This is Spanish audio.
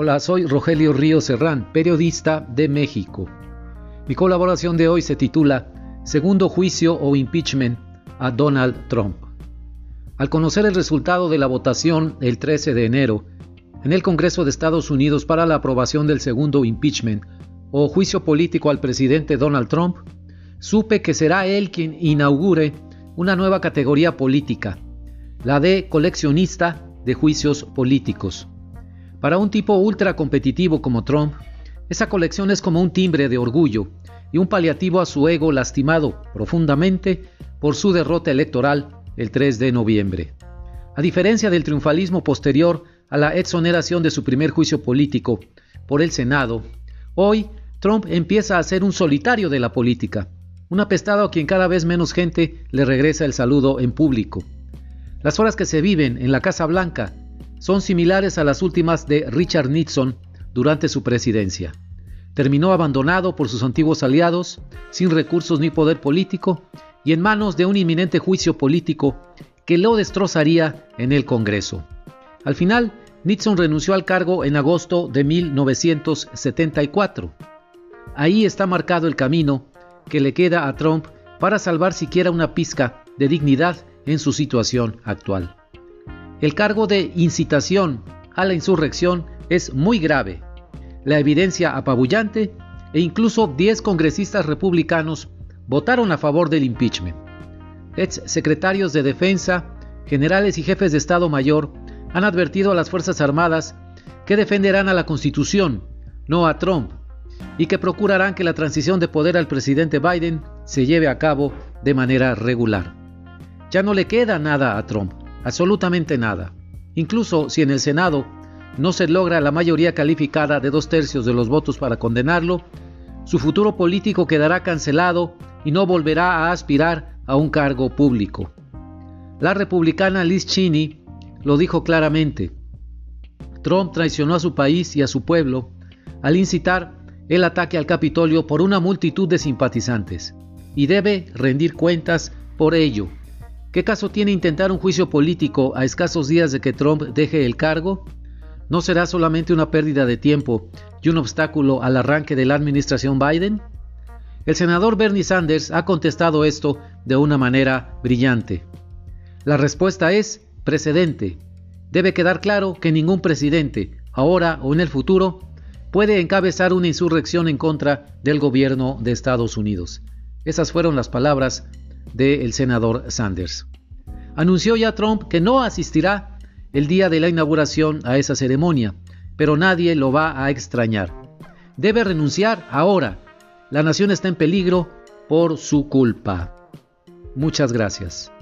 Hola, soy Rogelio Río Serrán, periodista de México. Mi colaboración de hoy se titula Segundo juicio o impeachment a Donald Trump. Al conocer el resultado de la votación el 13 de enero en el Congreso de Estados Unidos para la aprobación del segundo impeachment o juicio político al presidente Donald Trump, supe que será él quien inaugure una nueva categoría política, la de coleccionista de juicios políticos. Para un tipo ultra competitivo como Trump, esa colección es como un timbre de orgullo y un paliativo a su ego lastimado profundamente por su derrota electoral el 3 de noviembre. A diferencia del triunfalismo posterior a la exoneración de su primer juicio político por el Senado, hoy Trump empieza a ser un solitario de la política, un apestado a quien cada vez menos gente le regresa el saludo en público. Las horas que se viven en la Casa Blanca son similares a las últimas de Richard Nixon durante su presidencia. Terminó abandonado por sus antiguos aliados, sin recursos ni poder político y en manos de un inminente juicio político que lo destrozaría en el Congreso. Al final, Nixon renunció al cargo en agosto de 1974. Ahí está marcado el camino que le queda a Trump para salvar siquiera una pizca de dignidad en su situación actual. El cargo de incitación a la insurrección es muy grave. La evidencia apabullante e incluso 10 congresistas republicanos votaron a favor del impeachment. Ex secretarios de defensa, generales y jefes de Estado Mayor han advertido a las Fuerzas Armadas que defenderán a la Constitución, no a Trump, y que procurarán que la transición de poder al presidente Biden se lleve a cabo de manera regular. Ya no le queda nada a Trump absolutamente nada. Incluso si en el Senado no se logra la mayoría calificada de dos tercios de los votos para condenarlo, su futuro político quedará cancelado y no volverá a aspirar a un cargo público. La republicana Liz Cheney lo dijo claramente. Trump traicionó a su país y a su pueblo al incitar el ataque al Capitolio por una multitud de simpatizantes y debe rendir cuentas por ello ¿Qué caso tiene intentar un juicio político a escasos días de que Trump deje el cargo? ¿No será solamente una pérdida de tiempo y un obstáculo al arranque de la administración Biden? El senador Bernie Sanders ha contestado esto de una manera brillante. La respuesta es precedente. Debe quedar claro que ningún presidente, ahora o en el futuro, puede encabezar una insurrección en contra del gobierno de Estados Unidos. Esas fueron las palabras del senador Sanders. Anunció ya Trump que no asistirá el día de la inauguración a esa ceremonia, pero nadie lo va a extrañar. Debe renunciar ahora. La nación está en peligro por su culpa. Muchas gracias.